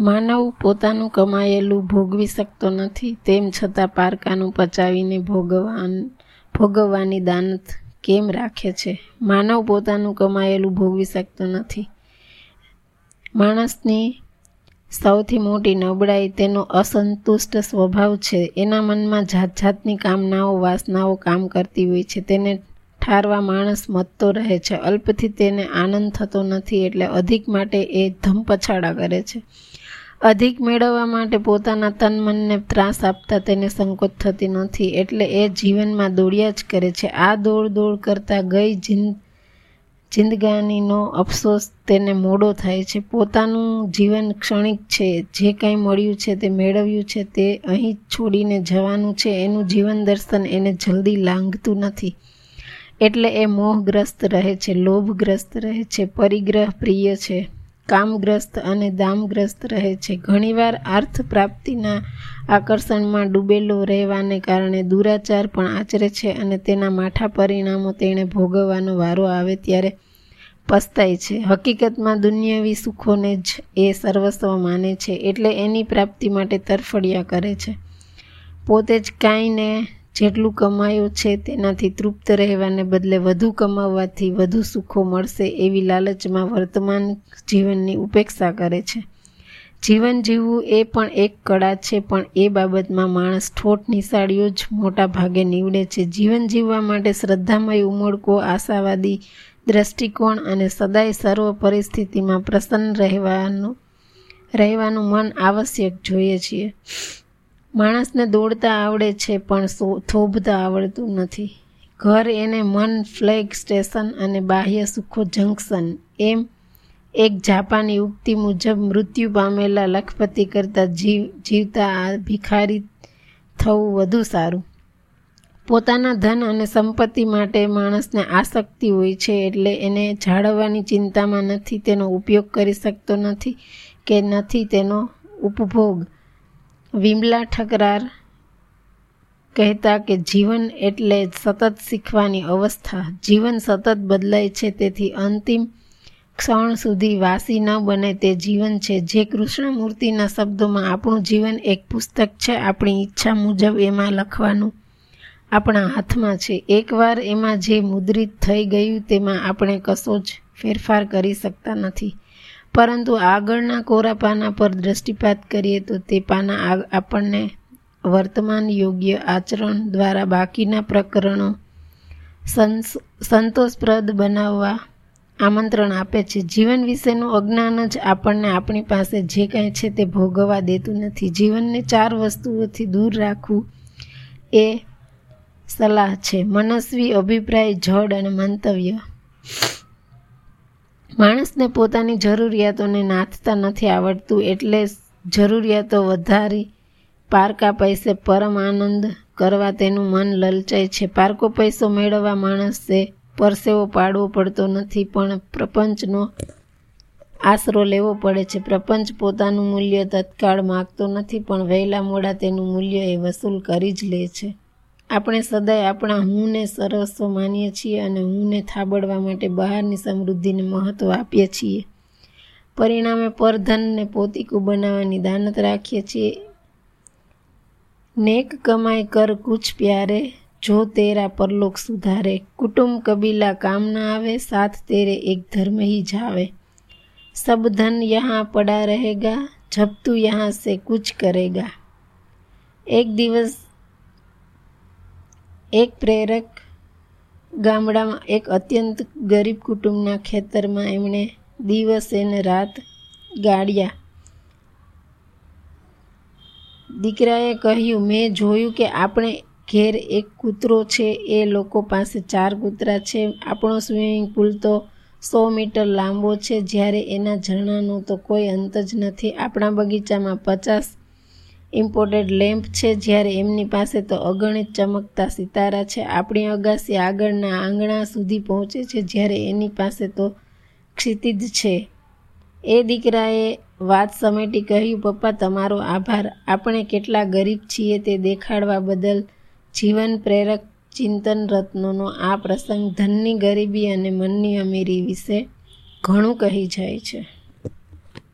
માનવ પોતાનું કમાયેલું ભોગવી શકતો નથી. તેમ છતાં પારકાનું પચાવીને ભોગવાન, ભોગવવાની દાનત કેમ રાખે છે? માનવ પોતાનું કમાયેલું ભોગવી શકતો નથી. માણસની સૌથી મોટી નબળાઈ તેનો અસંતુષ્ટ સ્વભાવ છે. એના મનમાં જાત જાતની કામનાઓ, વાસનાઓ કામ કરતી હોય છે. તેને ઠારવા માણસ મતતો રહે છે. અલ્પથી તેને આનંદ થતો નથી એટલે અધિક માટે એ ધમપછાડા કરે છે. અધિક મેળવવા માટે પોતાના તન મનને ત્રાસ આપતા તેને સંકોચ થતી નથી, એટલે એ જીવનમાં દોડ્યા જ કરે છે. આ દોડ દોડ કરતાં ગઈ જિંદ, જિંદગાનીનો અફસોસ તેને મોડો થાય છે. પોતાનું જીવન ક્ષણિક છે, જે કાંઈ મળ્યું છે તે મેળવ્યું છે, તે અહીં છોડીને જવાનું છે. એનું જીવન દર્શન એને જલ્દી લાંઘતું નથી, એટલે એ મોહગ્રસ્ત રહે છે, લોભગ્રસ્ત રહે છે, પરિગ્રહ પ્રિય છે. કામગ્રસ્ત અને દામગ્રસ્ત રહે છે. ઘણીવાર અર્થ પ્રાપ્તિના આકર્ષણમાં ડૂબેલો રહેવાને કારણે દુરાચાર પણ આચરે છે અને તેના માઠા પરિણામો તેણે ભોગવવાનો વારો આવે ત્યારે પસ્તાય છે. હકીકતમાં દુનિયાવી સુખોને જ એ સર્વસ્વ માને છે એટલે એની પ્રાપ્તિ માટે તરફડિયા કરે છે. પોતે જ કાંઈ ને જેટલું કમાયું છે તેનાથી તૃપ્ત રહેવાને બદલે વધુ કમાવવાથી વધુ સુખો મળશે એવી લાલચમાં વર્તમાન જીવનની ઉપેક્ષા કરે છે. જીવન જીવવું એ પણ એક કળા છે, પણ એ બાબતમાં માણસ ઠોઠ નિશાળીઓ જ મોટા ભાગે નીવડે છે. જીવન જીવવા માટે શ્રદ્ધામય ઉમળકો, આશાવાદી દ્રષ્ટિકોણ અને સદાય સર્વ પરિસ્થિતિમાં પ્રસન્ન રહેવાનું રહેવાનું મન આવશ્યક જોઈએ છીએ. માણસને દોડતા આવડે છે, પણ થોભતા આવડતું નથી. ઘર એને મન, ફ્લેગ, સ્ટેશન અને બાહ્ય સુખો જંકશન એમ એક જાપાની ઉક્તિ મુજબ મૃત્યુ પામેલા લખપતિ કરતાં જીવ, જીવતા આ ભિખારી થવું વધુ સારું. પોતાના ધન અને સંપત્તિ માટે માણસને આસક્તિ હોય છે એટલે એને જાળવવાની ચિંતામાં નથી, તેનો ઉપયોગ કરી શકતો નથી કે નથી તેનો ઉપભોગ. વિમલા ઠકરાર કહેતા કે જીવન એટલે સતત શીખવાની અવસ્થા. જીવન સતત બદલાય છે, તેથી અંતિમ ક્ષણ સુધી વાસી ન બને તે જીવન છે. જે કૃષ્ણમૂર્તિના શબ્દોમાં, આપણું જીવન એક પુસ્તક છે, આપણી ઈચ્છા મુજબ એમાં લખવાનું આપણા હાથમાં છે. એકવાર એમાં જે મુદ્રિત થઈ ગયું, તેમાં આપણે કશો જ ફેરફાર કરી શકતા નથી. પરંતુ આગળના કોરા પાના પર દ્રષ્ટિપાત કરીએ તો તે પાના આપણને વર્તમાન યોગ્ય આચરણ દ્વારા બાકીના પ્રકરણો સંતોષપ્રદ બનાવવા આમંત્રણ આપે છે. જીવન વિશેનું અજ્ઞાન જ આપણને આપણી પાસે જે કાંઈ છે તે ભોગવવા દેતું નથી. જીવનને ચાર વસ્તુઓથી દૂર રાખવું એ સલાહ છે. મનસ્વી અભિપ્રાય, જડ અને મંતવ્ય. માણસને પોતાની જરૂરિયાતોને નાથતા નથી આવડતું એટલે જરૂરિયાતો વધારી પારકા પૈસે પરમ આનંદ કરવા તેનું મન લલચાય છે. પારકો પૈસો મેળવવા માણસે પરસેવો પાડવો પડતો નથી, પણ પ્રપંચનો આશરો લેવો પડે છે. પ્રપંચ પોતાનું મૂલ્ય તત્કાળ માગતો નથી, પણ વહેલા મોડા તેનું મૂલ્ય એ વસૂલ કરી જ લે છે. આપણે સદાય આપણા હુંને સરસ્વ માનીએ છીએ અને હુંને થાબડવા માટે બહારની સમૃદ્ધિને મહત્ત્વ આપીએ છીએ. પરિણામે પરધનને પોતીકું બનાવવાની દાનત રાખીએ છીએ. નેક કમાઈ કર કુછ પ્યારે, જો તેરા પરલોક સુધારે. કુટુંબ કબીલા કામ ના આવે, સાથ તેરે એક ધર્મ હી જાવે. સબ ધન યહાં પડા રહેગા જબ તું યહાં સે કુછ કરેગા. એક દિવસ એક પ્રેરક ગામડામાં એક અત્યંત ગરીબ કુટુંબના ખેતરમાં એમણે દિવસ અને રાત ગાળ્યા. દીકરાએ કહ્યું, મેં જોયું કે આપણે ઘેર એક કૂતરો છે, એ લોકો પાસે ચાર કૂતરા છે. આપણો સ્વિમિંગ પુલ તો સો મીટર લાંબો છે. જ્યારે એના ઝરણાનો તો કોઈ અંત જ નથી. આપણા બગીચામાં પચાસ ઇમ્પોર્ટેડ લેમ્પ છે, જ્યારે એમની પાસે તો અગણિત ચમકતા સિતારા છે. આપણી અગાસી આગળના આંગણા સુધી પહોંચે છે, જ્યારે એની પાસે તો ક્ષિતિજ છે. એ દીકરાએ વાત સમેટી કહ્યું, પપ્પા, તમારો આભાર. આપણે કેટલા ગરીબ છીએ તે દેખાડવા બદલ જીવન પ્રેરક ચિંતન રત્નોનો આ પ્રસંગ ધનની ગરીબી અને મનની અમીરી વિશે ઘણું કહી જાય છે.